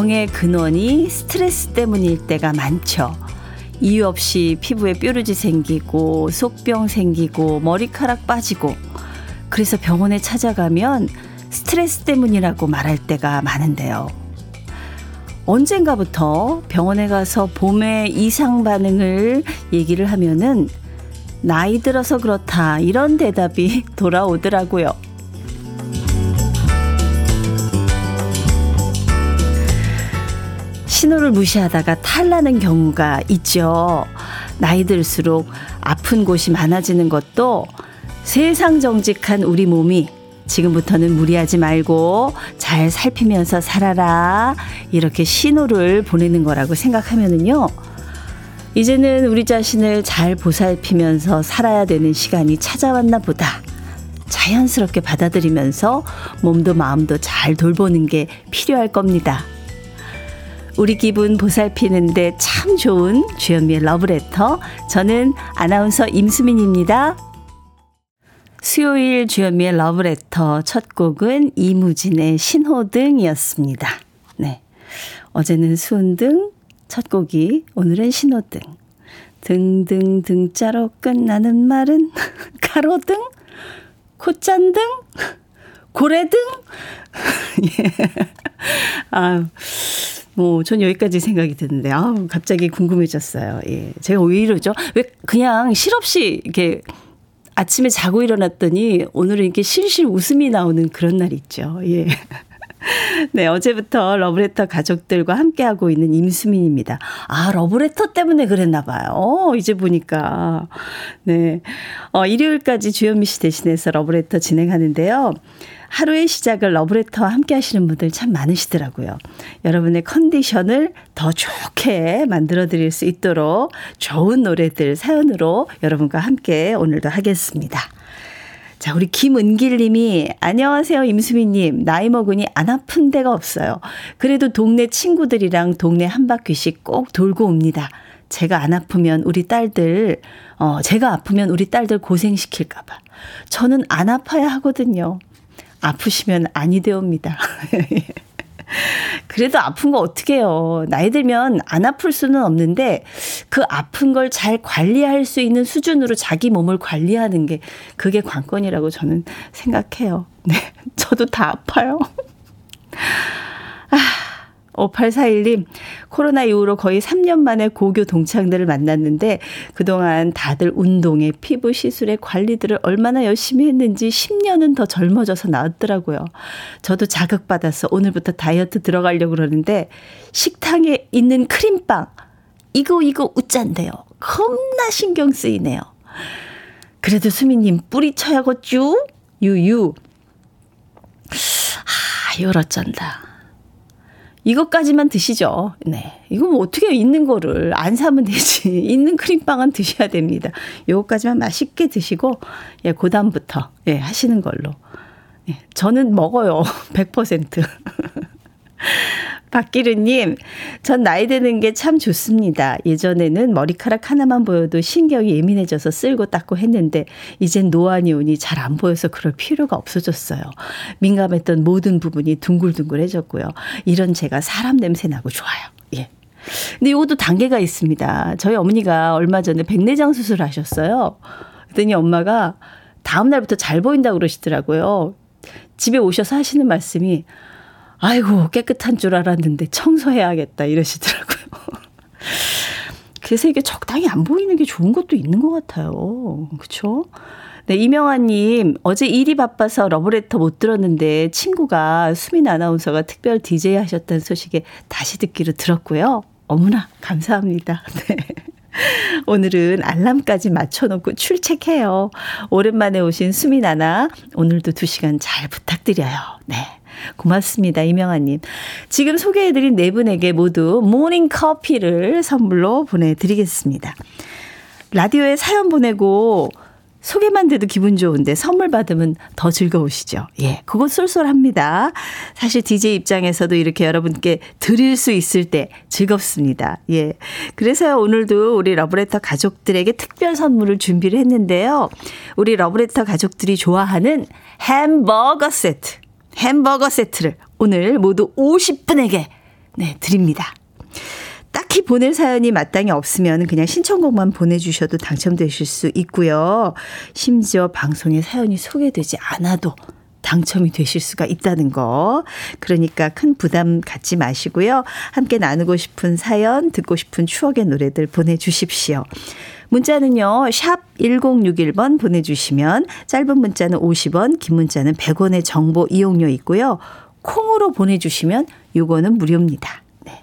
병의 근원이 스트레스 때문일 때가 많죠. 이유 없이 피부에 뾰루지 생기고 속병 생기고 머리카락 빠지고 그래서 병원에 찾아가면 스트레스 때문이라고 말할 때가 많은데요. 언젠가부터 병원에 가서 봄의 이상 반응을 얘기를 하면은 나이 들어서 그렇다 이런 대답이 돌아오더라고요. 신호를 무시하다가 탈나는 경우가 있죠. 나이 들수록 아픈 곳이 많아지는 것도 세상 정직한 우리 몸이 지금부터는 무리하지 말고 잘 살피면서 살아라. 이렇게 신호를 보내는 거라고 생각하면은요. 이제는 우리 자신을 잘 보살피면서 살아야 되는 시간이 찾아왔나 보다. 자연스럽게 받아들이면서 몸도 마음도 잘 돌보는 게 필요할 겁니다. 우리 기분 보살피는데 참 좋은 주현미의 러브레터. 저는 아나운서 임수민입니다. 수요일 주현미의 러브레터 첫 곡은 이무진의 신호등이었습니다. 네. 어제는 수은등, 첫 곡이 오늘은 신호등. 등등 등자로 끝나는 말은 가로등, 콧잔등, 고래등. 예. 아, 뭐, 전 여기까지 생각이 드는데, 아 갑자기 궁금해졌어요. 예. 제가 오히려죠. 왜 그냥 실없이 이렇게 아침에 자고 일어났더니 오늘은 이렇게 실실 웃음이 나오는 그런 날 있죠. 예. 네, 어제부터 러브레터 가족들과 함께하고 있는 임수민입니다. 아, 러브레터 때문에 그랬나 봐요. 어, 이제 보니까. 네. 어, 일요일까지 주현미 씨 대신해서 러브레터 진행하는데요. 하루의 시작을 러브레터와 함께 하시는 분들 참 많으시더라고요. 여러분의 컨디션을 더 좋게 만들어 드릴 수 있도록 좋은 노래들 사연으로 여러분과 함께 오늘도 하겠습니다. 자, 우리 김은길 님이 안녕하세요, 임수미님. 나이 먹으니 안 아픈 데가 없어요. 그래도 동네 친구들이랑 동네 한 바퀴씩 꼭 돌고 옵니다. 제가 안 아프면 우리 딸들, 어, 제가 아프면 우리 딸들 고생시킬까 봐. 저는 안 아파야 하거든요. 아프시면 아니 되옵니다. 그래도 아픈 거 어떻게 해요. 나이 들면 안 아플 수는 없는데 그 아픈 걸 잘 관리할 수 있는 수준으로 자기 몸을 관리하는 게 그게 관건이라고 저는 생각해요. 네. 저도 다 아파요. 아. 5841님, 코로나 이후로 거의 3년 만에 고교 동창들을 만났는데 그동안 다들 운동에 피부 시술에 관리들을 얼마나 열심히 했는지 10년은 더 젊어져서 나왔더라고요. 저도 자극받아서 오늘부터 다이어트 들어가려고 그러는데 식당에 있는 크림빵, 이거, 이거 웃잔데요. 겁나 신경 쓰이네요. 그래도 수미님 뿌리쳐야겠쥬? 유유. 아, 열어쩐다. 이것까지만 드시죠. 네. 이거 뭐 어떻게 있는 거를 안 사면 되지. 있는 크림빵은 드셔야 됩니다. 요것까지만 맛있게 드시고, 예, 그 다음부터, 예, 하시는 걸로. 예, 저는 먹어요. 100%. 박기르님, 전 나이 드는 게 참 좋습니다. 예전에는 머리카락 하나만 보여도 신경이 예민해져서 쓸고 닦고 했는데, 이젠 노안이 오니 잘 안 보여서 그럴 필요가 없어졌어요. 민감했던 모든 부분이 둥글둥글해졌고요. 이런 제가 사람 냄새 나고 좋아요. 예. 근데 이것도 단계가 있습니다. 저희 어머니가 얼마 전에 백내장 수술 하셨어요. 그랬더니 엄마가 다음날부터 잘 보인다고 그러시더라고요. 집에 오셔서 하시는 말씀이, 아이고, 깨끗한 줄 알았는데 청소해야겠다 이러시더라고요. 그래서 이게 적당히 안 보이는 게 좋은 것도 있는 것 같아요. 그쵸? 네, 이명아님, 어제 일이 바빠서 러브레터 못 들었는데 친구가 수민 아나운서가 특별 DJ 하셨다는 소식에 다시 듣기로 들었고요. 어머나, 감사합니다. 네. 오늘은 알람까지 맞춰놓고 출첵해요. 오랜만에 오신 수민 아나, 오늘도 두 시간 잘 부탁드려요. 네. 고맙습니다. 이명아님. 지금 소개해드린 네 분에게 모두 모닝 커피를 선물로 보내드리겠습니다. 라디오에 사연 보내고 소개만 돼도 기분 좋은데 선물 받으면 더 즐거우시죠? 예, 그거 쏠쏠합니다. 사실 DJ 입장에서도 이렇게 여러분께 드릴 수 있을 때 즐겁습니다. 예. 그래서 오늘도 우리 러브레터 가족들에게 특별 선물을 준비를 했는데요. 우리 러브레터 가족들이 좋아하는 햄버거 세트. 햄버거 세트를 오늘 모두 50분에게 네, 드립니다. 딱히 보낼 사연이 마땅히 없으면 그냥 신청곡만 보내주셔도 당첨되실 수 있고요. 심지어 방송에 사연이 소개되지 않아도 당첨이 되실 수가 있다는 거. 그러니까 큰 부담 갖지 마시고요. 함께 나누고 싶은 사연, 듣고 싶은 추억의 노래들 보내주십시오. 문자는요, 샵 1061번 보내주시면 짧은 문자는 50원, 긴 문자는 100원의 정보 이용료 있고요. 콩으로 보내주시면 요거는 무료입니다. 네.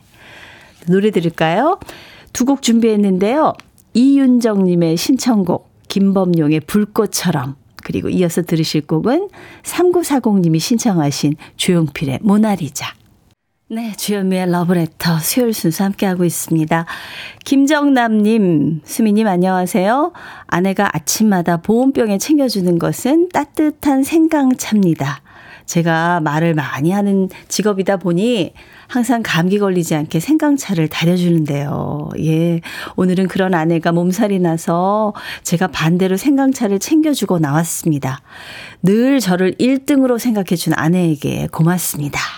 노래 들을까요? 두 곡 준비했는데요. 이윤정님의 신청곡, 김범용의 불꽃처럼. 그리고 이어서 들으실 곡은 3940님이 신청하신 조용필의 모나리자. 네, 주현미의 러브레터 수요일 순서 함께하고 있습니다. 김정남님, 수미님 안녕하세요. 아내가 아침마다 보온병에 챙겨주는 것은 따뜻한 생강차입니다. 제가 말을 많이 하는 직업이다 보니 항상 감기 걸리지 않게 생강차를 다려주는데요. 예. 오늘은 그런 아내가 몸살이 나서 제가 반대로 생강차를 챙겨주고 나왔습니다. 늘 저를 1등으로 생각해준 아내에게 고맙습니다.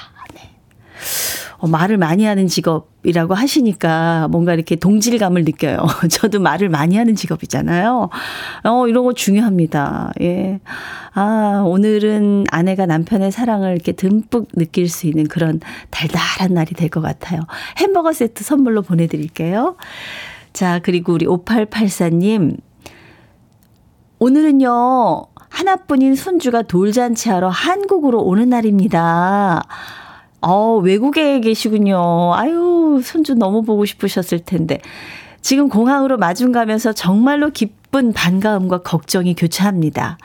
어, 말을 많이 하는 직업이라고 하시니까 뭔가 이렇게 동질감을 느껴요. 저도 말을 많이 하는 직업이잖아요. 어, 이런 거 중요합니다. 예. 아, 오늘은 아내가 남편의 사랑을 이렇게 듬뿍 느낄 수 있는 그런 달달한 날이 될 것 같아요. 햄버거 세트 선물로 보내드릴게요. 자, 그리고 우리 5884님. 오늘은요, 하나뿐인 손주가 돌잔치하러 한국으로 오는 날입니다. 어, 외국에 계시군요. 아유, 손주 너무 보고 싶으셨을 텐데. 지금 공항으로 마중 가면서 정말로 기쁜 반가움과 걱정이 교차합니다.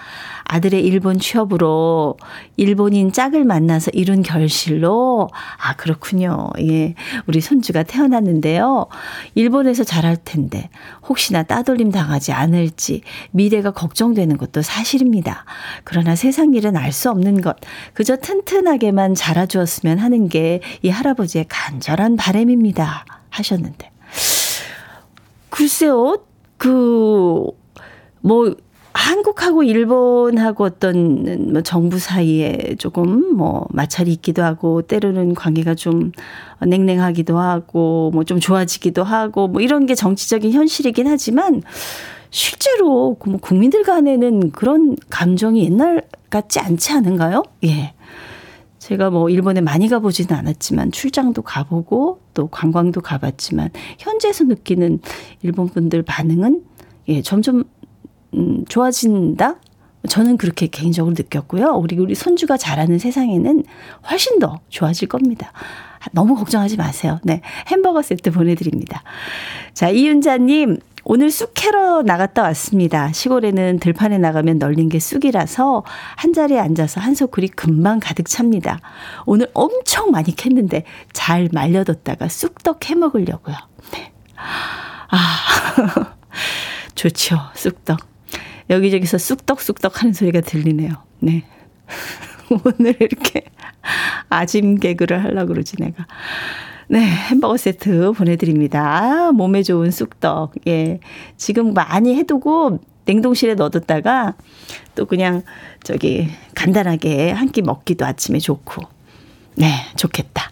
아들의 일본 취업으로 일본인 짝을 만나서 이룬 결실로 아 그렇군요. 예. 우리 손주가 태어났는데요. 일본에서 자랄 텐데 혹시나 따돌림 당하지 않을지 미래가 걱정되는 것도 사실입니다. 그러나 세상 일은 알 수 없는 것. 그저 튼튼하게만 자라 주었으면 하는 게 이 할아버지의 간절한 바램입니다. 하셨는데. 글쎄요. 그, 뭐, 한국하고 일본하고 어떤 뭐 정부 사이에 조금 뭐 마찰이 있기도 하고 때로는 관계가 좀 냉랭하기도 하고 뭐 좀 좋아지기도 하고 뭐 이런 게 정치적인 현실이긴 하지만 실제로 뭐 국민들 간에는 그런 감정이 옛날 같지 않지 않은가요? 예. 제가 뭐 일본에 많이 가보지는 않았지만 출장도 가보고 또 관광도 가봤지만 현지에서 느끼는 일본 분들 반응은 예, 점점 음, 좋아진다? 저는 그렇게 개인적으로 느꼈고요. 우리 우리 손주가 자라는 세상에는 훨씬 더 좋아질 겁니다. 너무 걱정하지 마세요. 네. 햄버거 세트 보내드립니다. 자, 이윤자님, 오늘 쑥 캐러 나갔다 왔습니다. 시골에는 들판에 나가면 널린 게 쑥이라서 한 자리에 앉아서 한소쿠리 금방 가득 찹니다. 오늘 엄청 많이 캤는데 잘 말려뒀다가 쑥떡 해 먹으려고요. 네. 아, 좋죠. 쑥떡. 여기저기서 쑥떡쑥떡 하는 소리가 들리네요. 네. 오늘 이렇게 아짐 개그를 하려고 그러지, 내가. 네, 햄버거 세트 보내드립니다. 몸에 좋은 쑥떡. 예. 지금 많이 해두고 냉동실에 넣어뒀다가 또 그냥 저기 간단하게 한 끼 먹기도 아침에 좋고. 네, 좋겠다.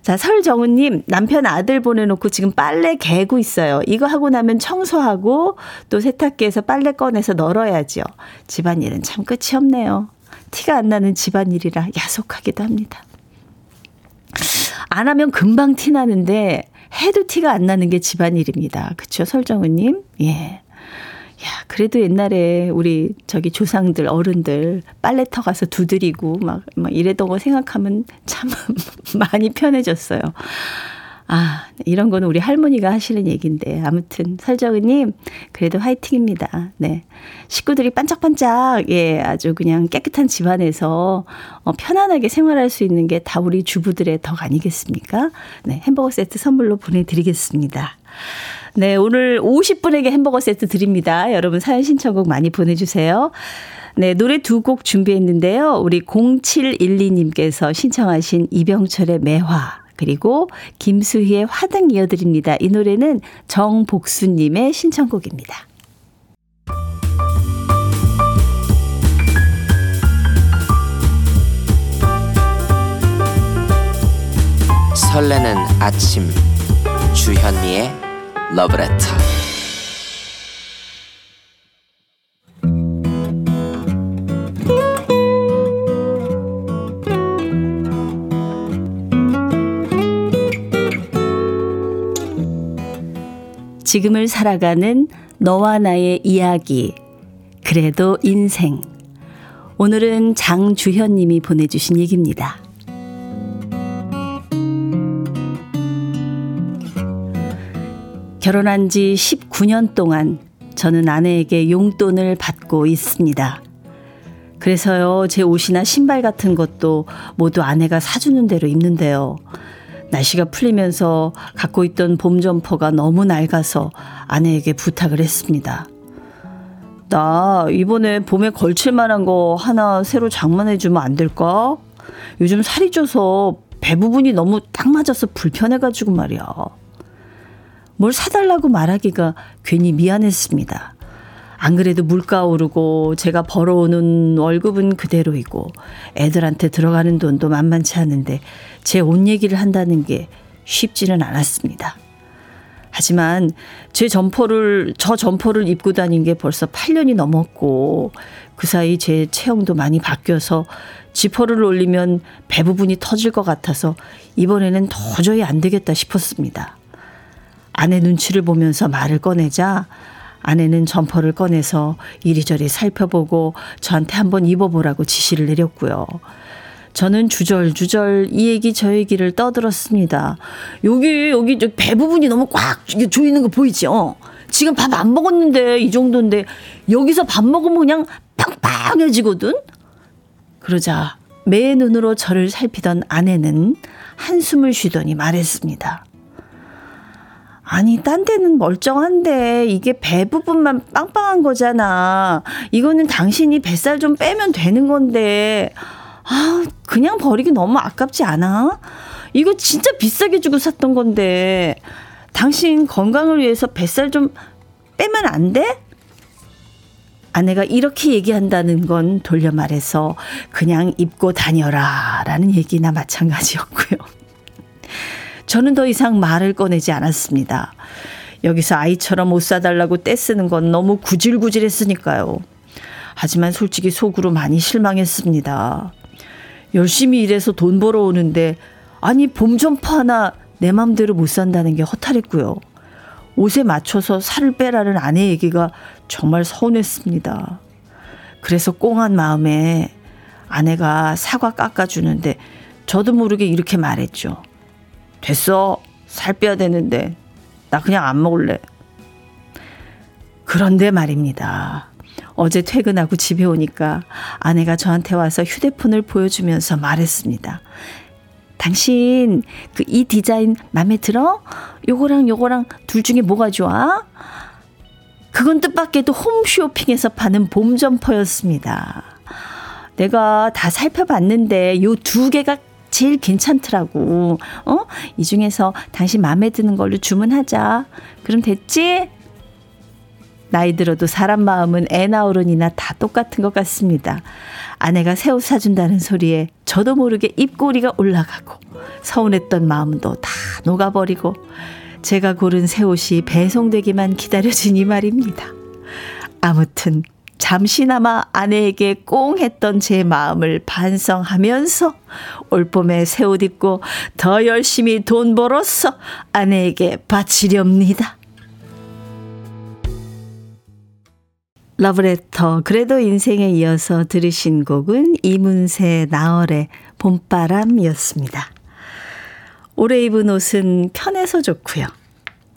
자, 설정우님, 남편 아들 보내놓고 지금 빨래 개고 있어요. 이거 하고 나면 청소하고 또 세탁기에서 빨래 꺼내서 널어야죠. 집안일은 참 끝이 없네요. 티가 안 나는 집안일이라 야속하기도 합니다. 안 하면 금방 티 나는데 해도 티가 안 나는 게 집안일입니다. 그쵸, 설정우님? 예. 야, 그래도 옛날에 우리 저기 조상들, 어른들 빨래터 가서 두드리고 막, 막 이랬던 거 생각하면 참 많이 편해졌어요. 아, 이런 거는 우리 할머니가 하시는 얘기인데. 아무튼, 설정우님, 그래도 화이팅입니다. 네. 식구들이 반짝반짝, 예, 아주 그냥 깨끗한 집안에서 어, 편안하게 생활할 수 있는 게 다 우리 주부들의 덕 아니겠습니까? 네. 햄버거 세트 선물로 보내드리겠습니다. 네, 오늘 50분에게 햄버거 세트 드립니다. 여러분 사연 신청곡 많이 보내주세요. 네, 노래 두 곡 준비했는데요. 우리 0712님께서 신청하신 이병철의 매화. 그리고 김수희의 화등 이어드립니다. 이 노래는 정복수님의 신청곡입니다. 설레는 아침 주현미의 러브레터 지금을 살아가는 너와 나의 이야기 그래도 인생 오늘은 장주현 님이 보내주신 얘기입니다. 결혼한 지 19년 동안 저는 아내에게 용돈을 받고 있습니다. 그래서요, 제 옷이나 신발 같은 것도 모두 아내가 사주는 대로 입는데요. 날씨가 풀리면서 갖고 있던 봄 점퍼가 너무 낡아서 아내에게 부탁을 했습니다. 나 이번에 봄에 걸칠 만한 거 하나 새로 장만해 주면 안 될까? 요즘 살이 쪄서 배 부분이 너무 딱 맞아서 불편해가지고 말이야. 뭘 사달라고 말하기가 괜히 미안했습니다. 안 그래도 물가 오르고 제가 벌어오는 월급은 그대로이고 애들한테 들어가는 돈도 만만치 않은데 제 옷 얘기를 한다는 게 쉽지는 않았습니다. 하지만 제 점퍼를 저 점퍼를 입고 다닌 게 벌써 8년이 넘었고 그 사이 제 체형도 많이 바뀌어서 지퍼를 올리면 배 부분이 터질 것 같아서 이번에는 도저히 안 되겠다 싶었습니다. 아내 눈치를 보면서 말을 꺼내자 아내는 점퍼를 꺼내서 이리저리 살펴보고 저한테 한번 입어보라고 지시를 내렸고요. 저는 주절주절 이 얘기 저 얘기를 떠들었습니다. 여기 여기 배 부분이 너무 꽉 조이는 거 보이죠? 지금 밥 안 먹었는데 이 정도인데 여기서 밥 먹으면 그냥 빵빵해지거든. 그러자 매 눈으로 저를 살피던 아내는 한숨을 쉬더니 말했습니다. 아니, 딴 데는 멀쩡한데 이게 배 부분만 빵빵한 거잖아. 이거는 당신이 뱃살 좀 빼면 되는 건데. 아, 그냥 버리기 너무 아깝지 않아? 이거 진짜 비싸게 주고 샀던 건데. 당신 건강을 위해서 뱃살 좀 빼면 안 돼? 아내가 이렇게 얘기한다는 건 돌려 말해서 그냥 입고 다녀라 라는 얘기나 마찬가지였고요. 저는 더 이상 말을 꺼내지 않았습니다. 여기서 아이처럼 옷 사달라고 떼쓰는 건 너무 구질구질했으니까요. 하지만 솔직히 속으로 많이 실망했습니다. 열심히 일해서 돈 벌어오는데 아니 봄 점퍼 하나 내 맘대로 못 산다는 게 허탈했고요. 옷에 맞춰서 살을 빼라는 아내 얘기가 정말 서운했습니다. 그래서 꽁한 마음에 아내가 사과 깎아주는데 저도 모르게 이렇게 말했죠. 됐어. 살 빼야 되는데. 나 그냥 안 먹을래. 그런데 말입니다. 어제 퇴근하고 집에 오니까 아내가 저한테 와서 휴대폰을 보여주면서 말했습니다. 당신 그 이 디자인 마음에 들어? 요거랑 요거랑 둘 중에 뭐가 좋아? 그건 뜻밖에도 홈쇼핑에서 파는 봄 점퍼였습니다. 내가 다 살펴봤는데 요 두 개가 제일 괜찮더라고. 어? 이 중에서 당신 마음에 드는 걸로 주문하자. 그럼 됐지? 나이 들어도 사람 마음은 애 나오른이나 다 똑같은 것 같습니다. 아내가 새 옷 사준다는 소리에 저도 모르게 입꼬리가 올라가고 서운했던 마음도 다 녹아버리고 제가 고른 새 옷이 배송되기만 기다려지니 말입니다. 아무튼 잠시나마 아내에게 꽁 했던 제 마음을 반성하면서 올봄에 새 옷 입고 더 열심히 돈 벌어서 아내에게 바치렵니다. 러브레터 그래도 인생에 이어서 들으신 곡은 이문세 나얼의 봄바람이었습니다. 올해 입은 옷은 편해서 좋고요.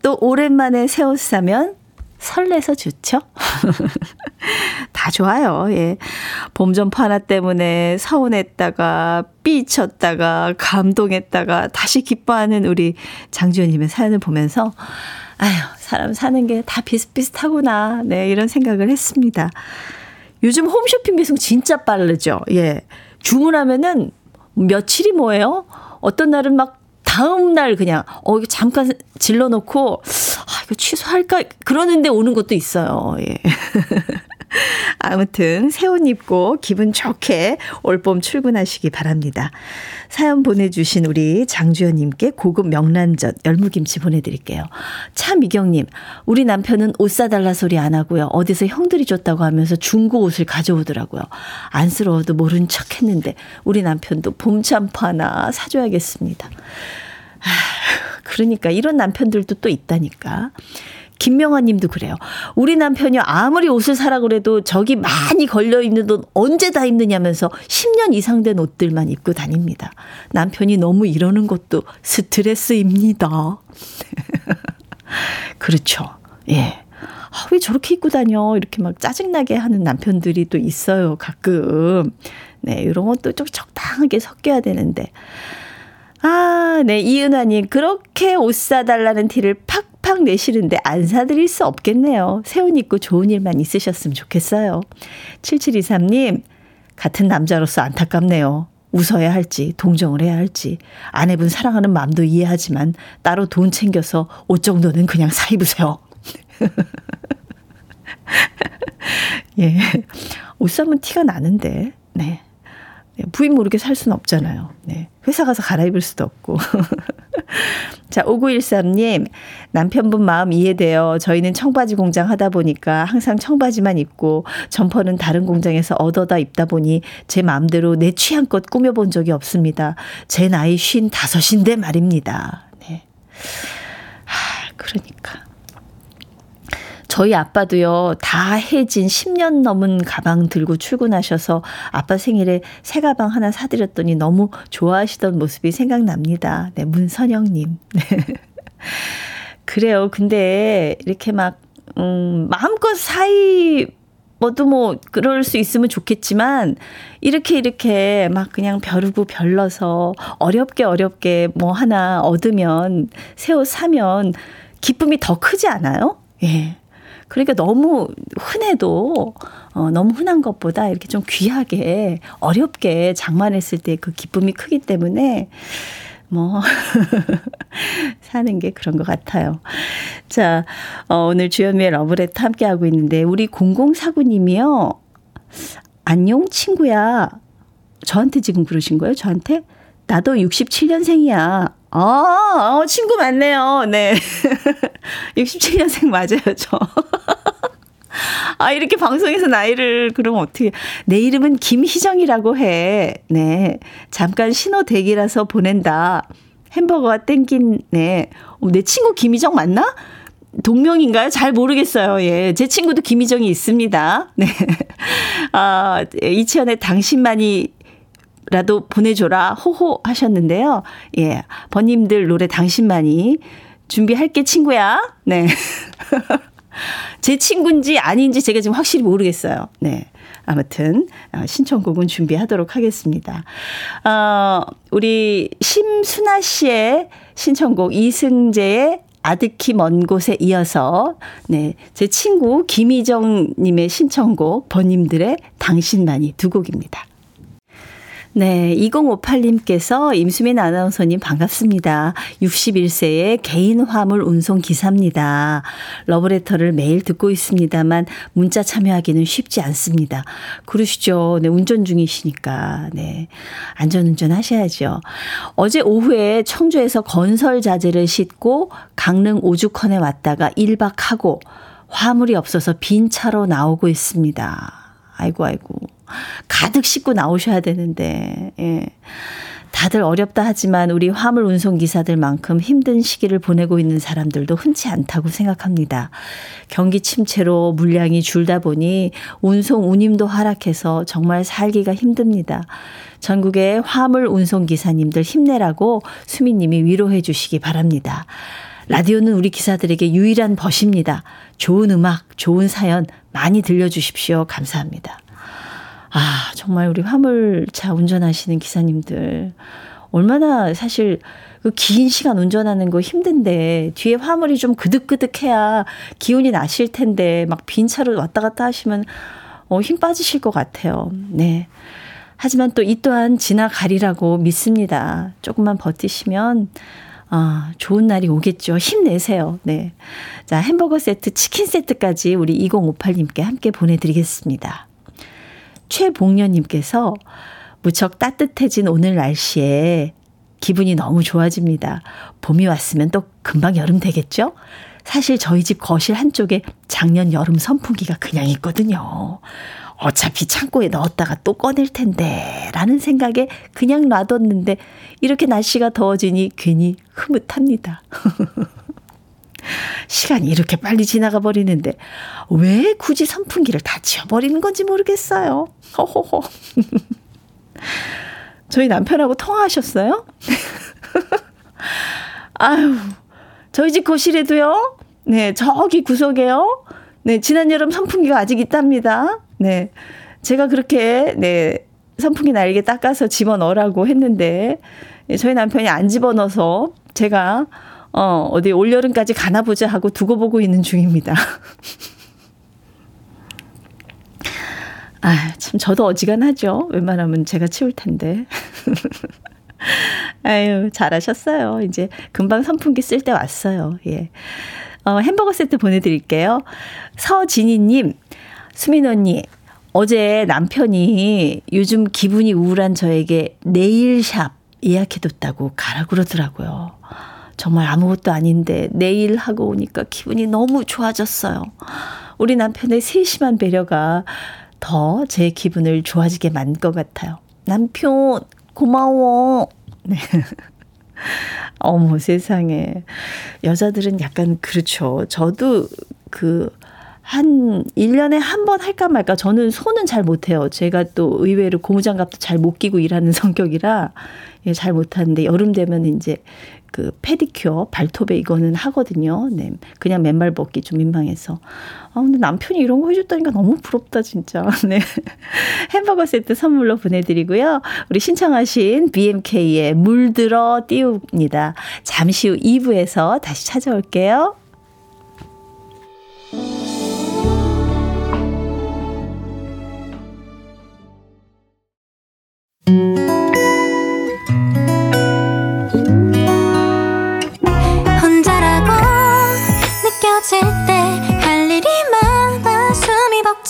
또 오랜만에 새 옷 사면 설레서 좋죠? 다 좋아요. 예. 봄점퍼 하나 때문에 서운했다가 삐쳤다가 감동했다가 다시 기뻐하는 우리 장주현님의 사연을 보면서 아휴, 사람 사는 게 다 비슷비슷하구나. 네, 이런 생각을 했습니다. 요즘 홈쇼핑 배송 진짜 빠르죠. 예. 주문하면은 며칠이 뭐예요? 어떤 날은 막 다음 날 그냥 어 이거 잠깐 질러 놓고 아 이거 취소할까 그러는데 오는 것도 있어요. 예. 아무튼 새 옷 입고 기분 좋게 올봄 출근하시기 바랍니다. 사연 보내주신 우리 장주연님께 고급 명란젓 열무김치 보내드릴게요. 차미경님, 우리 남편은 옷 사달라 소리 안 하고요. 어디서 형들이 줬다고 하면서 중고 옷을 가져오더라고요. 안쓰러워도 모른 척 했는데 우리 남편도 봄참파 하나 사줘야겠습니다. 아, 그러니까 이런 남편들도 또 있다니까. 김명아 님도 그래요. 우리 남편이 아무리 옷을 사라 그래도 저기 많이 걸려있는 돈 언제 다 입느냐면서 10년 이상 된 옷들만 입고 다닙니다. 남편이 너무 이러는 것도 스트레스입니다. 그렇죠. 예. 아, 왜 저렇게 입고 다녀? 이렇게 막 짜증나게 하는 남편들이 또 있어요, 가끔. 네, 이런 것도 좀 적당하게 섞여야 되는데. 아, 네, 이은하님, 그렇게 옷 사달라는 티를 팍 팍 내시는데 안 사드릴 수 없겠네요. 새옷 입고 좋은 일만 있으셨으면 좋겠어요. 7723님, 같은 남자로서 안타깝네요. 웃어야 할지, 동정을 해야 할지. 아내분 사랑하는 마음도 이해하지만 따로 돈 챙겨서 옷 정도는 그냥 사 입으세요. 예. 옷 사면 티가 나는데, 네. 네, 부인 모르게 살 수는 없잖아요. 네. 회사 가서 갈아입을 수도 없고. 자, 5913님, 남편분 마음 이해돼요. 저희는 청바지 공장 하다 보니까 항상 청바지만 입고 점퍼는 다른 공장에서 얻어다 입다 보니 제 마음대로 내 취향껏 꾸며본 적이 없습니다. 제 나이 쉰 다섯인데 말입니다. 네. 하, 그러니까. 저희 아빠도요, 다 해진 10년 넘은 가방 들고 출근하셔서 아빠 생일에 새 가방 하나 사드렸더니 너무 좋아하시던 모습이 생각납니다. 네, 문선영님. 네. 그래요. 근데 이렇게 막, 음, 마음껏 사이, 뭐도 뭐, 그럴 수 있으면 좋겠지만, 이렇게 이렇게 막 그냥 벼르고 별러서 어렵게 어렵게 뭐 하나 얻으면, 새 옷 사면 기쁨이 더 크지 않아요? 예. 그러니까 너무 흔해도 어, 너무 흔한 것보다 이렇게 좀 귀하게 어렵게 장만했을 때 그 기쁨이 크기 때문에 뭐 사는 게 그런 것 같아요. 자, 어, 오늘 주현미의 러브레터 함께 하고 있는데 우리 0049님이요. 안녕 친구야. 저한테 지금 그러신 거예요? 저한테? 나도 67년생이야. 아, 어, 친구 많네요. 네. 67년생 맞아요, 저. 아, 이렇게 방송에서 나이를, 그럼 어떻게. 내 이름은 김희정이라고 해. 네. 잠깐 신호 대기라서 보낸다. 햄버거가 땡긴, 네. 어, 내 친구 김희정 맞나? 동명인가요? 잘 모르겠어요. 예. 제 친구도 김희정이 있습니다. 네. 아, 이치현의 당신만이 라도 보내줘라 호호 하셨는데요. 예. 번님들 노래 당신만이 준비할게 친구야. 네. 제 친구인지 아닌지 제가 지금 확실히 모르겠어요. 네. 아무튼 어, 신청곡은 준비하도록 하겠습니다. 어, 우리 심순아 씨의 신청곡 이승재의 아득히 먼 곳에 이어서 네, 제 친구 김희정 님의 신청곡 번님들의 당신만이 두 곡입니다. 네, 2058님께서 임수민 아나운서님 반갑습니다. 61세의 개인 화물 운송 기사입니다. 러브레터를 매일 듣고 있습니다만 문자 참여하기는 쉽지 않습니다. 그러시죠. 네, 운전 중이시니까. 네. 안전운전 하셔야죠. 어제 오후에 청주에서 건설 자재를 싣고 강릉 오죽헌에 왔다가 1박하고 화물이 없어서 빈 차로 나오고 있습니다. 아이고, 아이고. 가득 싣고 나오셔야 되는데, 예. 다들 어렵다 하지만 우리 화물 운송 기사들만큼 힘든 시기를 보내고 있는 사람들도 흔치 않다고 생각합니다. 경기 침체로 물량이 줄다 보니 운송 운임도 하락해서 정말 살기가 힘듭니다. 전국의 화물 운송 기사님들 힘내라고 수미님이 위로해 주시기 바랍니다. 라디오는 우리 기사들에게 유일한 벗입니다. 좋은 음악, 좋은 사연 많이 들려주십시오. 감사합니다. 아, 정말 우리 화물차 운전하시는 기사님들. 얼마나 사실 그 긴 시간 운전하는 거 힘든데 뒤에 화물이 좀 그득그득해야 기운이 나실 텐데 막 빈 차로 왔다 갔다 하시면 어, 힘 빠지실 것 같아요. 네. 하지만 또 이 또한 지나가리라고 믿습니다. 조금만 버티시면 아, 좋은 날이 오겠죠. 힘내세요. 네. 자, 햄버거 세트, 치킨 세트까지 우리 2058님께 함께 보내드리겠습니다. 최봉년님께서 무척 따뜻해진 오늘 날씨에 기분이 너무 좋아집니다. 봄이 왔으면 또 금방 여름 되겠죠? 사실 저희 집 거실 한쪽에 작년 여름 선풍기가 그냥 있거든요. 어차피 창고에 넣었다가 또 꺼낼 텐데 라는 생각에 그냥 놔뒀는데 이렇게 날씨가 더워지니 괜히 흐뭇합니다. 시간이 이렇게 빨리 지나가 버리는데 왜 굳이 선풍기를 다 지워버리는 건지 모르겠어요. 허호호. 저희 남편하고 통화하셨어요? 아유, 저희 집 거실에도요? 네, 저기 구석에요? 네, 지난 여름 선풍기가 아직 있답니다. 네. 제가 그렇게, 네, 선풍기 날개 닦아서 집어 넣으라고 했는데, 네, 저희 남편이 안 집어 넣어서 제가, 어, 어디 올여름까지 가나 보자 하고 두고 보고 있는 중입니다. 아, 참, 저도 어지간하죠. 웬만하면 제가 치울 텐데. 아유, 잘하셨어요. 이제 금방 선풍기 쓸 때 왔어요. 예. 어, 햄버거 세트 보내드릴게요. 서진희님, 수민 언니, 어제 남편이 요즘 기분이 우울한 저에게 네일샵 예약해뒀다고 가라 그러더라고요. 정말 아무것도 아닌데 내일 하고 오니까 기분이 너무 좋아졌어요. 우리 남편의 세심한 배려가 더 제 기분을 좋아지게 만든 것 같아요. 남편, 고마워. 네. 어머 세상에. 여자들은 약간 그렇죠. 저도 그, 한 1년에 한 번 할까 말까 저는 손은 잘 못해요. 제가 또 의외로 고무장갑도 잘 못 끼고 일하는 성격이라 예, 잘 못하는데 여름 되면 이제 그 페디큐어 발톱에 이거는 하거든요. 네. 그냥 맨발 벗기 좀 민망해서. 아, 근데 남편이 이런 거 해줬다니까 너무 부럽다, 진짜. 네. 햄버거 세트 선물로 보내드리고요. 우리 신청하신 BMK의 물들어 띄웁니다. 잠시 후 2부에서 다시 찾아올게요.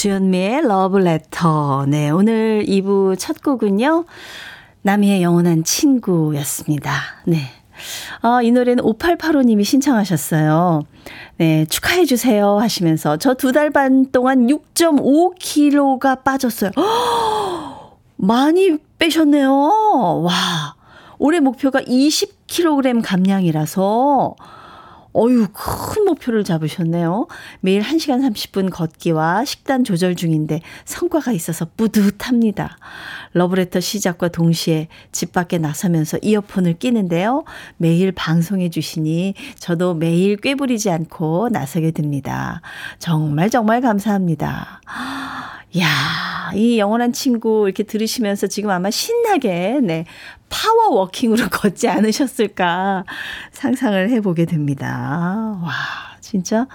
주현미의 Letter. 네, 오늘 2부 첫 곡은요. 남이의 영원한 친구였습니다. 네. 아, 이 노래는 5885님이 신청하셨어요. 네, 축하해주세요 하시면서 저 두 달 반 동안 6.5kg가 빠졌어요. 많이 빼셨네요. 와. 올해 목표가 20kg 감량이라서 어유 큰 목표를 잡으셨네요. 매일 1시간 30분 걷기와 식단 조절 중인데 성과가 있어서 뿌듯합니다. 러브레터 시작과 동시에 집 밖에 나서면서 이어폰을 끼는데요. 매일 방송해 주시니 저도 매일 꾀부리지 않고 나서게 됩니다. 정말 정말 감사합니다. 야, 이 영원한 친구 이렇게 들으시면서 지금 아마 신나게, 네, 파워 워킹으로 걷지 않으셨을까 상상을 해보게 됩니다. 와, 진짜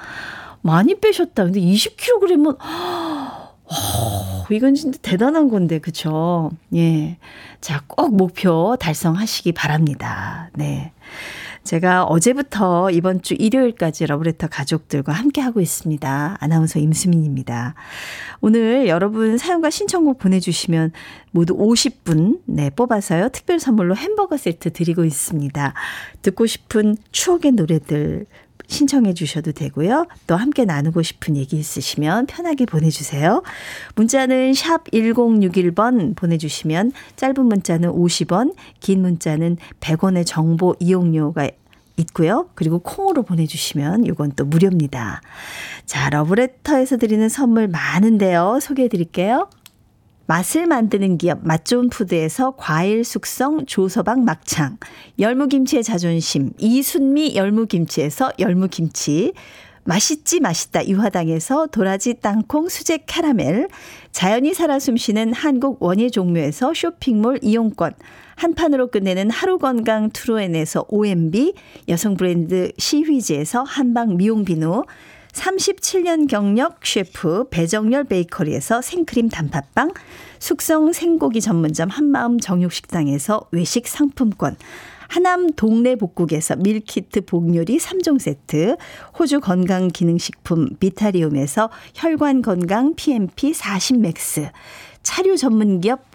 많이 빼셨다. 근데 20kg은, 어, 이건 진짜 대단한 건데, 그쵸? 예. 자, 꼭 목표 달성하시기 바랍니다. 네. 제가 어제부터 이번 주 일요일까지 러브레터 가족들과 함께하고 있습니다. 아나운서 임수민입니다. 오늘 여러분 사연과 신청곡 보내주시면 모두 50분 네, 뽑아서요. 특별 선물로 햄버거 세트 드리고 있습니다. 듣고 싶은 추억의 노래들 신청해 주셔도 되고요. 또 함께 나누고 싶은 얘기 있으시면 편하게 보내주세요. 문자는 샵 1061번 보내주시면 짧은 문자는 50원, 긴 문자는 100원의 정보 이용료가 있고요. 그리고 콩으로 보내주시면 이건 또 무료입니다. 자, 러브레터에서 드리는 선물 많은데요. 소개해 드릴게요. 맛을 만드는 기업 맛좋은 푸드에서 과일 숙성 조서방 막창, 열무김치의 자존심 이순미 열무김치에서 열무김치, 맛있지 맛있다 유화당에서 도라지 땅콩 수제 캐러멜, 자연이 살아 숨쉬는 한국 원예 종묘에서 쇼핑몰 이용권, 한 판으로 끝내는 하루 건강 트루엔에서 OMB, 여성 브랜드 시휘즈에서 한방 미용 비누, 37년 경력 셰프 배정열 베이커리에서 생크림 단팥빵, 숙성 생고기 전문점 한마음 정육식당에서 외식 상품권, 하남 동네 복국에서 밀키트 복요리 3종 세트, 호주 건강기능식품 비타리움에서 혈관 건강 PMP 40맥스, 차류 전문기업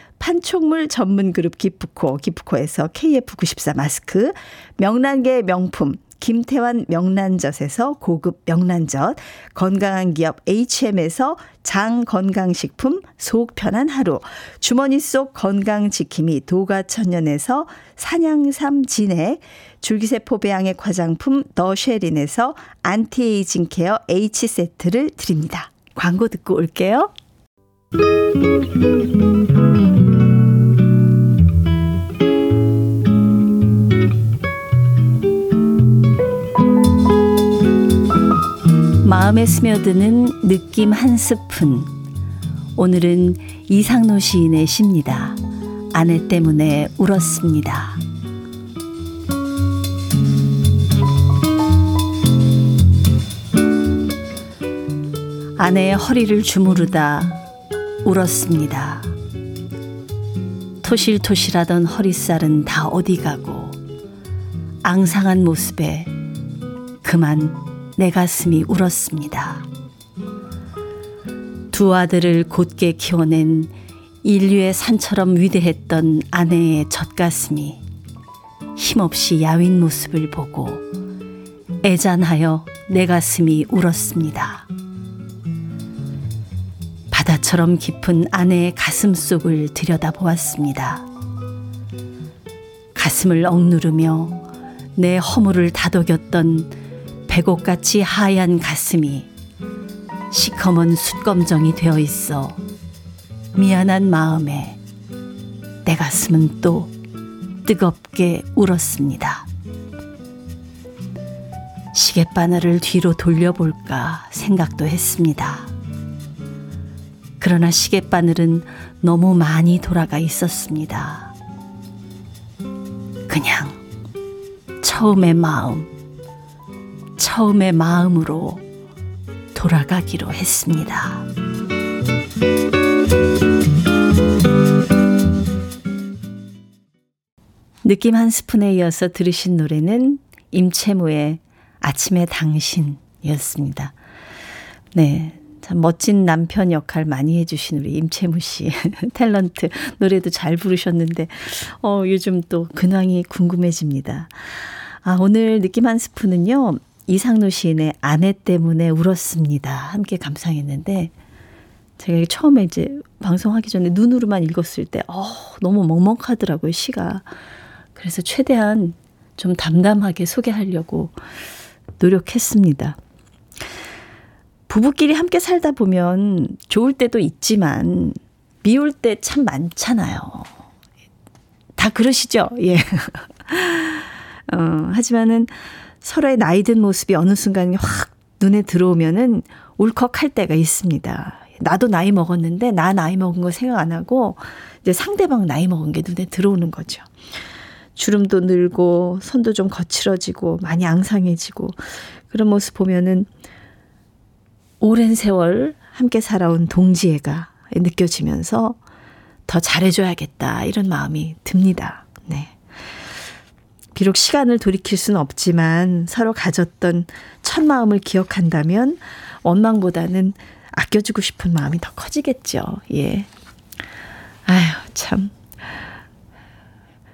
판촉물 전문 그룹 기프코, 기프코에서 KF94 마스크, 명란계 명품, 김태환 명란젓에서 고급 명란젓, 건강한 기업 HM에서 장 건강식품 속 편한 하루, 주머니 속 건강지킴이 도가천년에서 산양삼 진액, 줄기세포 배양액 화장품 더쉐린에서 안티에이징 케어 H세트를 드립니다. 광고 듣고 올게요. 마음에 스며드는 느낌 한 스푼. 오늘은 이상노 시인의 시입니다. 아내 때문에 울었습니다. 아내의 허리를 주무르다 울었습니다. 토실토실하던 허리살은 다 어디 가고 앙상한 모습에 그만 내 가슴이 울었습니다. 두 아들을 곧게 키워낸 인류의 산처럼 위대했던 아내의 젖가슴이 힘없이 야윈 모습을 보고 애잔하여 내 가슴이 울었습니다. 바다처럼 깊은 아내의 가슴 속을 들여다보았습니다. 가슴을 억누르며 내 허물을 다독였던 백옥같이 하얀 가슴이 시커먼 숯검정이 되어 있어 미안한 마음에 내 가슴은 또 뜨겁게 울었습니다. 시계바늘을 뒤로 돌려볼까 생각도 했습니다. 그러나 시계바늘은 너무 많이 돌아가 있었습니다. 그냥 처음의 마음, 처음의 마음으로 돌아가기로 했습니다. 느낌 한 스푼에 이어서 들으신 노래는 임채무의 아침의 당신이었습니다. 네. 참 멋진 남편 역할 많이 해주신 우리 임채무 씨. 탤런트. 노래도 잘 부르셨는데, 어, 요즘 또 근황이 궁금해집니다. 아, 오늘 느낌 한 스푼은요, 이상노 시인의 아내 때문에 울었습니다. 함께 감상했는데 제가 처음에 이제 방송하기 전에 눈으로만 읽었을 때 어, 너무 먹먹하더라고요, 시가. 그래서 최대한 좀 담담하게 소개하려고 노력했습니다. 부부끼리 함께 살다 보면 좋을 때도 있지만 미울 때 참 많잖아요. 다 그러시죠? 예. 어, 하지만은 서로의 나이 든 모습이 어느 순간 확 눈에 들어오면은 울컥할 때가 있습니다. 나도 나이 먹었는데 나 나이 먹은 거 생각 안 하고 이제 상대방 나이 먹은 게 눈에 들어오는 거죠. 주름도 늘고 손도 좀 거칠어지고 많이 앙상해지고 그런 모습 보면은 오랜 세월 함께 살아온 동지애가 느껴지면서 더 잘해줘야겠다 이런 마음이 듭니다. 네. 비록 시간을 돌이킬 수는 없지만 서로 가졌던 첫 마음을 기억한다면 원망보다는 아껴주고 싶은 마음이 더 커지겠죠. 예. 아휴, 참.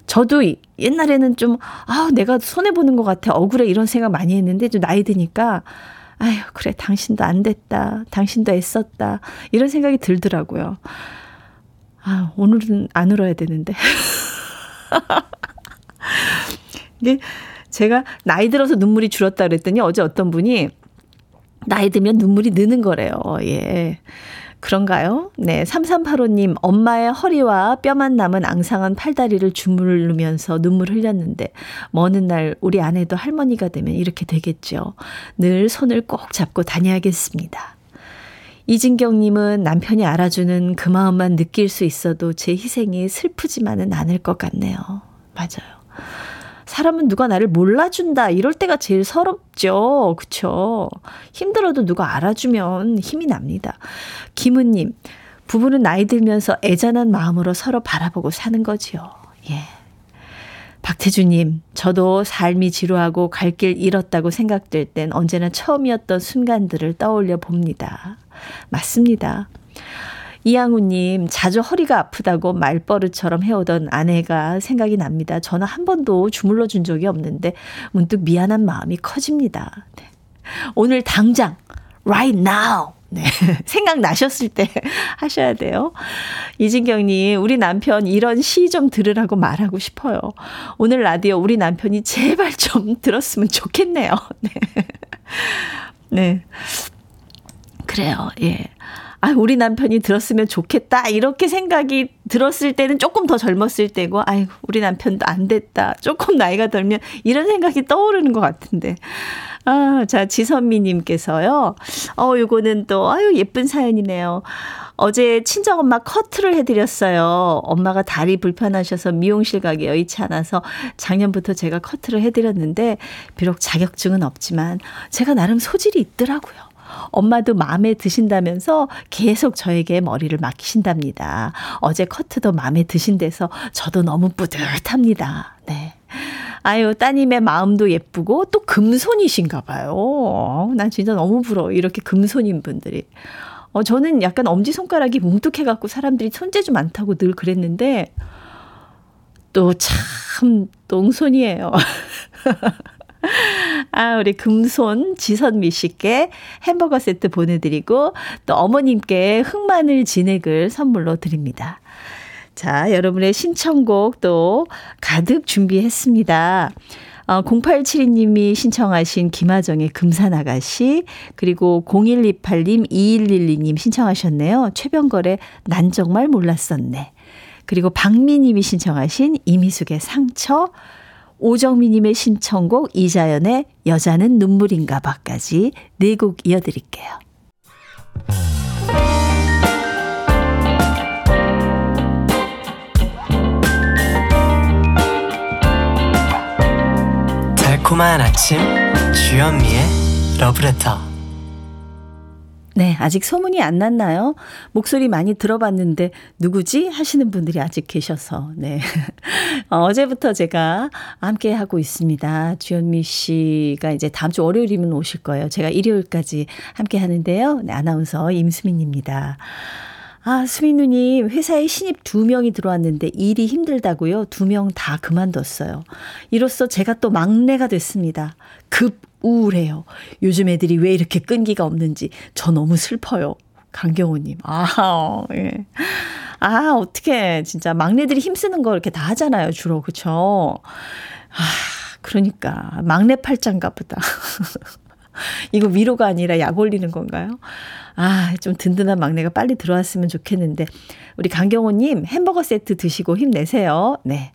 저도 옛날에는 좀, 아, 내가 손해보는 것 같아. 억울해. 이런 생각 많이 했는데, 좀 나이 드니까, 아유, 그래. 당신도 안 됐다. 당신도 애썼다. 이런 생각이 들더라고요. 아, 오늘은 안 울어야 되는데. 이게 제가 나이 들어서 눈물이 줄었다 그랬더니 어제 어떤 분이 나이 들면 눈물이 느는 거래요. 예. 그런가요? 네. 3385님, 엄마의 허리와 뼈만 남은 앙상한 팔다리를 주물르면서 눈물 흘렸는데, 먼 날 우리 아내도 할머니가 되면 이렇게 되겠죠. 늘 손을 꼭 잡고 다녀야겠습니다. 이진경님은 남편이 알아주는 그 마음만 느낄 수 있어도 제 희생이 슬프지만은 않을 것 같네요. 맞아요. 사람은 누가 나를 몰라준다 이럴 때가 제일 서럽죠. 그쵸? 힘들어도 누가 알아주면 힘이 납니다. 김은님, 부부는 나이 들면서 애잔한 마음으로 서로 바라보고 사는 거지요. 예. 박태주님, 저도 삶이 지루하고 갈 길 잃었다고 생각될 땐 언제나 처음이었던 순간들을 떠올려 봅니다. 맞습니다. 이양우님, 자주 허리가 아프다고 말버릇처럼 해오던 아내가 생각이 납니다. 저는 한 번도 주물러 준 적이 없는데 문득 미안한 마음이 커집니다. 네. 오늘 당장, right now! 네. 생각나셨을 때 하셔야 돼요. 이진경님, 우리 남편 이런 시 좀 들으라고 말하고 싶어요. 오늘 라디오 우리 남편이 제발 좀 들었으면 좋겠네요. 네. 네. 그래요. 예. 아, 우리 남편이 들었으면 좋겠다. 이렇게 생각이 들었을 때는 조금 더 젊었을 때고, 아이고, 우리 남편도 안 됐다. 조금 나이가 들면 이런 생각이 떠오르는 것 같은데. 아, 자, 지선미님께서요. 어, 요거는 또, 아유, 예쁜 사연이네요. 어제 친정엄마 커트를 해드렸어요. 엄마가 다리 불편하셔서 미용실 가기 여의치 않아서 작년부터 제가 커트를 해드렸는데, 비록 자격증은 없지만, 제가 나름 소질이 있더라고요. 엄마도 마음에 드신다면서 계속 저에게 머리를 맡기신답니다. 어제 커트도 마음에 드신대서 저도 너무 뿌듯합니다. 네. 아유, 따님의 마음도 예쁘고 또 금손이신가 봐요. 어, 난 진짜 너무 부러워. 이렇게 금손인 분들이. 어, 저는 약간 엄지손가락이 뭉툭해갖고 사람들이 손재주 많다고 늘 그랬는데 또 참 똥손이에요. 아, 우리 금손 지선미 씨께 햄버거 세트 보내드리고 또 어머님께 흑마늘 진액을 선물로 드립니다. 자, 여러분의 신청곡 또 가득 준비했습니다. 어, 0872님이 신청하신 김하정의 금산아가씨, 그리고 0128님, 2112님 신청하셨네요. 최병걸의 난 정말 몰랐었네. 그리고 박미님이 신청하신 이미숙의 상처, 오정미님의 신청곡 이자연의 여자는 눈물인가 봐까지 네 곡 이어드릴게요. 달콤한 아침 주현미의 러브레터 네, 아직 소문이 안 났나요? 목소리 많이 들어봤는데 누구지? 하시는 분들이 아직 계셔서, 네. 어, 어제부터 제가 함께 하고 있습니다. 주현미 씨가 이제 다음 주 월요일이면 오실 거예요. 제가 일요일까지 함께 하는데요. 네, 아나운서 임수민입니다. 아, 수민 누님, 회사에 신입 두 명이 들어왔는데 일이 힘들다고요? 두 명 다 그만뒀어요. 이로써 제가 또 막내가 됐습니다. 급 우울해요. 요즘 애들이 왜 이렇게 끈기가 없는지 저 너무 슬퍼요. 강경호님. 아, 예. 아, 어떻게 진짜 막내들이 힘쓰는 거 이렇게 다 하잖아요, 주로. 그쵸? 아, 그러니까. 막내 팔짱가 보다. 이거 위로가 아니라 약 올리는 건가요? 아, 좀 든든한 막내가 빨리 들어왔으면 좋겠는데. 우리 강경호님 햄버거 세트 드시고 힘내세요. 네.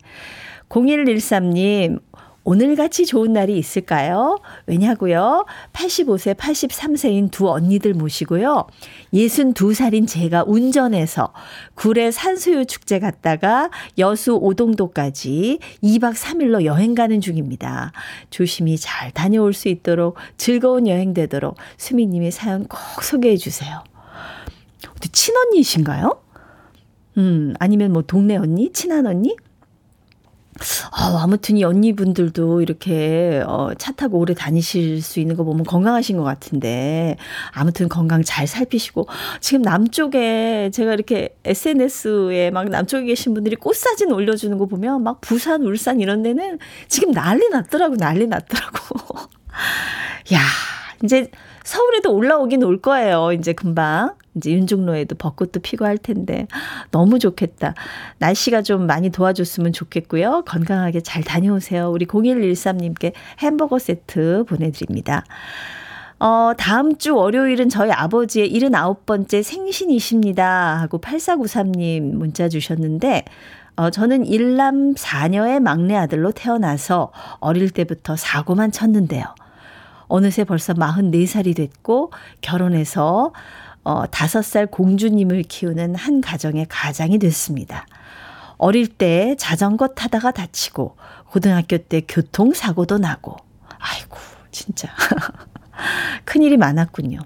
0113님, 오늘같이 좋은 날이 있을까요? 왜냐고요? 85세, 83세인 두 언니들 모시고요. 62살인 제가 운전해서 구례 산수유 축제 갔다가 여수 오동도까지 2박 3일로 여행 가는 중입니다. 조심히 잘 다녀올 수 있도록 즐거운 여행 되도록 수미님의 사연 꼭 소개해 주세요. 친언니이신가요? 음, 아니면 뭐 동네 언니? 친한 언니? 어, 아무튼 이 언니분들도 이렇게 어, 차 타고 오래 다니실 수 있는 거 보면 건강하신 것 같은데 아무튼 건강 잘 살피시고 지금 남쪽에 제가 이렇게 SNS에 막 남쪽에 계신 분들이 꽃 사진 올려주는 거 보면 막 부산, 울산 이런 데는 지금 난리 났더라고 난리 났더라고. 야 이제 서울에도 올라오긴 올 거예요. 이제 금방. 이제 윤중로에도 벚꽃도 피고 할 텐데 너무 좋겠다. 날씨가 좀 많이 도와줬으면 좋겠고요. 건강하게 잘 다녀오세요. 우리 0113님께 햄버거 세트 보내드립니다. 어, 다음 주 월요일은 저희 아버지의 79번째 생신이십니다. 하고 8493님 문자 주셨는데, 어, 저는 일남 4녀의 막내 아들로 태어나서 어릴 때부터 사고만 쳤는데요. 어느새 벌써 44살이 됐고 결혼해서 어, 5살 공주님을 키우는 한 가정의 가장이 됐습니다. 어릴 때 자전거 타다가 다치고 고등학교 때 교통사고도 나고 아이고 진짜 큰일이 많았군요.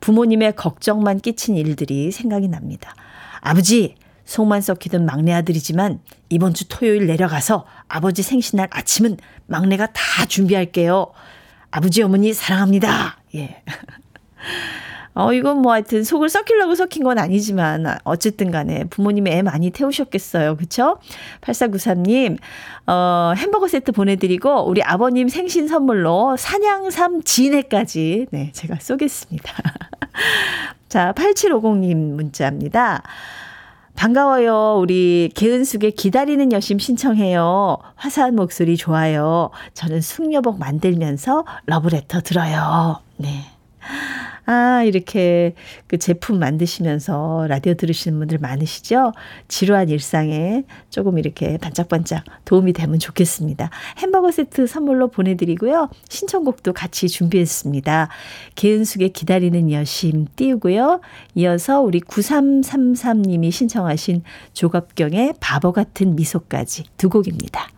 부모님의 걱정만 끼친 일들이 생각이 납니다. 아버지 속만 썩히던 막내 아들이지만 이번 주 토요일 내려가서 아버지 생신날 아침은 막내가 다 준비할게요. 아버지 어머니 사랑합니다. 예. 어, 이건 뭐 하여튼 속을 썩히려고 썩힌 건 아니지만 어쨌든 간에 부모님이 애 많이 태우셨겠어요. 그쵸? 8493님, 어, 햄버거 세트 보내드리고 우리 아버님 생신 선물로 산양삼 진해까지 네, 제가 쏘겠습니다. 자, 8750님 문자입니다. 반가워요. 우리 개은숙의 기다리는 여심 신청해요. 화사한 목소리 좋아요. 저는 숙녀복 만들면서 러브레터 들어요. 네. 아, 이렇게 그 제품 만드시면서 라디오 들으시는 분들 많으시죠? 지루한 일상에 조금 이렇게 반짝반짝 도움이 되면 좋겠습니다. 햄버거 세트 선물로 보내드리고요. 신청곡도 같이 준비했습니다. 개은숙의 기다리는 여심 띄우고요. 이어서 우리 9333님이 신청하신 조갑경의 바보 같은 미소까지 두 곡입니다.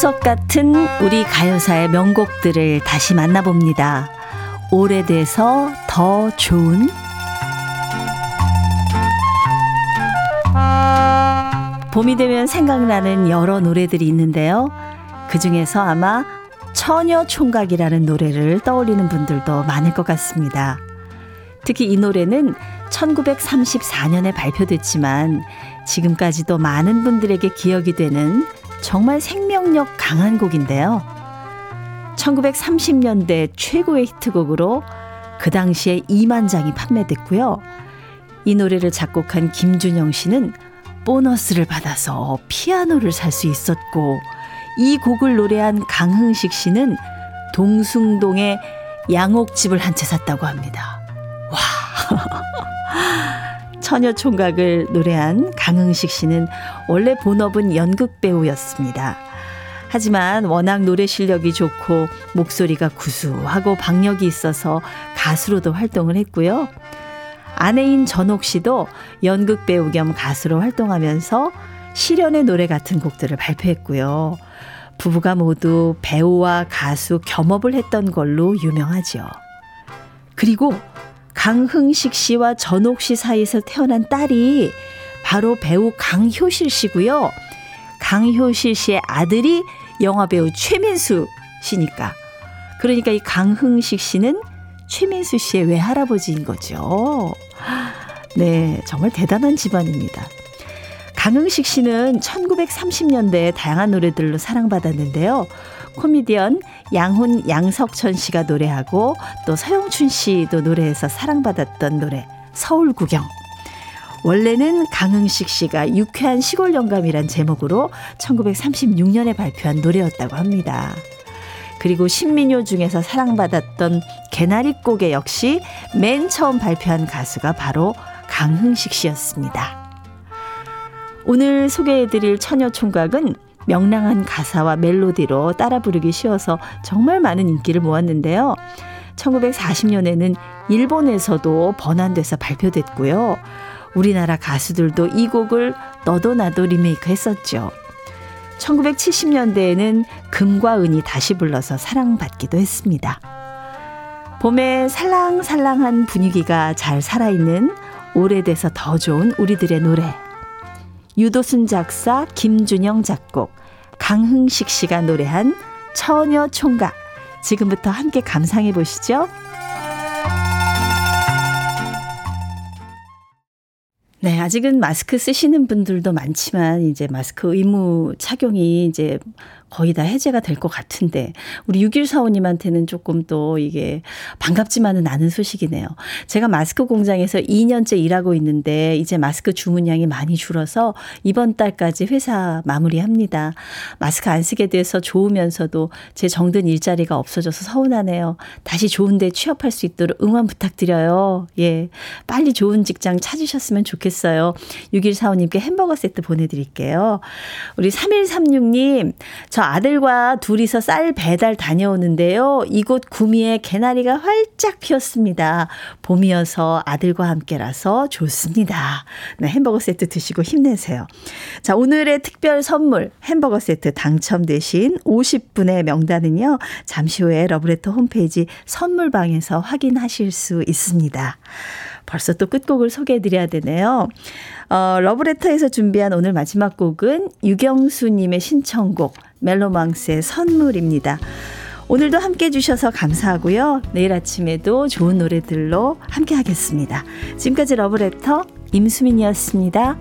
보석 같은 우리 가요사의 명곡들을 다시 만나봅니다. 오래돼서 더 좋은 봄이 되면 생각나는 여러 노래들이 있는데요. 그 중에서 아마 처녀 총각이라는 노래를 떠올리는 분들도 많을 것 같습니다. 특히 이 노래는 1934년에 발표됐지만 지금까지도 많은 분들에게 기억이 되는 정말 생명력 강한 곡인데요. 1930년대 최고의 히트곡으로 그 당시에 2만 장이 판매됐고요. 이 노래를 작곡한 김준영 씨는 보너스를 받아서 피아노를 살 수 있었고 이 곡을 노래한 강흥식 씨는 동숭동에 양옥집을 한 채 샀다고 합니다. 와. 처녀 총각을 노래한 강흥식 씨는 원래 본업은 연극 배우였습니다. 하지만 워낙 노래 실력이 좋고 목소리가 구수하고 박력이 있어서 가수로도 활동을 했고요. 아내인 전옥 씨도 연극 배우 겸 가수로 활동하면서 시련의 노래 같은 곡들을 발표했고요. 부부가 모두 배우와 가수 겸업을 했던 걸로 유명하죠. 그리고 강흥식 씨와 전옥 씨 사이에서 태어난 딸이 바로 배우 강효실 씨고요. 강효실 씨의 아들이 영화배우 최민수 씨니까. 그러니까 이 강흥식 씨는 최민수 씨의 외할아버지인 거죠. 네, 정말 대단한 집안입니다. 강흥식 씨는 1930년대에 다양한 노래들로 사랑받았는데요. 코미디언 양훈 양석천 씨가 노래하고 또 서영춘 씨도 노래해서 사랑받았던 노래 서울 구경. 원래는 강흥식 씨가 유쾌한 시골 영감이란 제목으로 1936년에 발표한 노래였다고 합니다. 그리고 신민요 중에서 사랑받았던 개나리곡에 역시 맨 처음 발표한 가수가 바로 강흥식 씨였습니다. 오늘 소개해드릴 처녀 총각은 명랑한 가사와 멜로디로 따라 부르기 쉬워서 정말 많은 인기를 모았는데요. 1940년에는 일본에서도 번안돼서 발표됐고요. 우리나라 가수들도 이 곡을 너도 나도 리메이크 했었죠. 1970년대에는 금과 은이 다시 불러서 사랑받기도 했습니다. 봄에 살랑살랑한 분위기가 잘 살아있는 오래돼서 더 좋은 우리들의 노래. 유도순 작사, 김준영 작곡, 강흥식 씨가 노래한 처녀 총각. 지금부터 함께 감상해 보시죠. 네, 아직은 마스크 쓰시는 분들도 많지만 이제 마스크 의무 착용이 이제 거의 다 해제가 될 것 같은데 우리 6145님한테는 조금 또 이게 반갑지만은 않은 소식이네요. 제가 마스크 공장에서 2년째 일하고 있는데 이제 마스크 주문량이 많이 줄어서 이번 달까지 회사 마무리합니다. 마스크 안 쓰게 돼서 좋으면서도 제 정든 일자리가 없어져서 서운하네요. 다시 좋은 데 취업할 수 있도록 응원 부탁드려요. 예. 빨리 좋은 직장 찾으셨으면 좋겠어요. 6145님께 햄버거 세트 보내드릴게요. 우리 3136님, 저 아들과 둘이서 쌀 배달 다녀오는데요. 이곳 구미에 개나리가 활짝 피었습니다. 봄이어서 아들과 함께라서 좋습니다. 네, 햄버거 세트 드시고 힘내세요. 자, 오늘의 특별 선물 햄버거 세트 당첨되신 50분의 명단은요. 잠시 후에 러브레터 홈페이지 선물방에서 확인하실 수 있습니다. 벌써 또 끝곡을 소개해 드려야 되네요. 어, 러브레터에서 준비한 오늘 마지막 곡은 유경수님의 신청곡 멜로망스의 선물입니다. 오늘도 함께 해주셔서 감사하고요. 내일 아침에도 좋은 노래들로 함께 하겠습니다. 지금까지 러브레터 임수민이었습니다.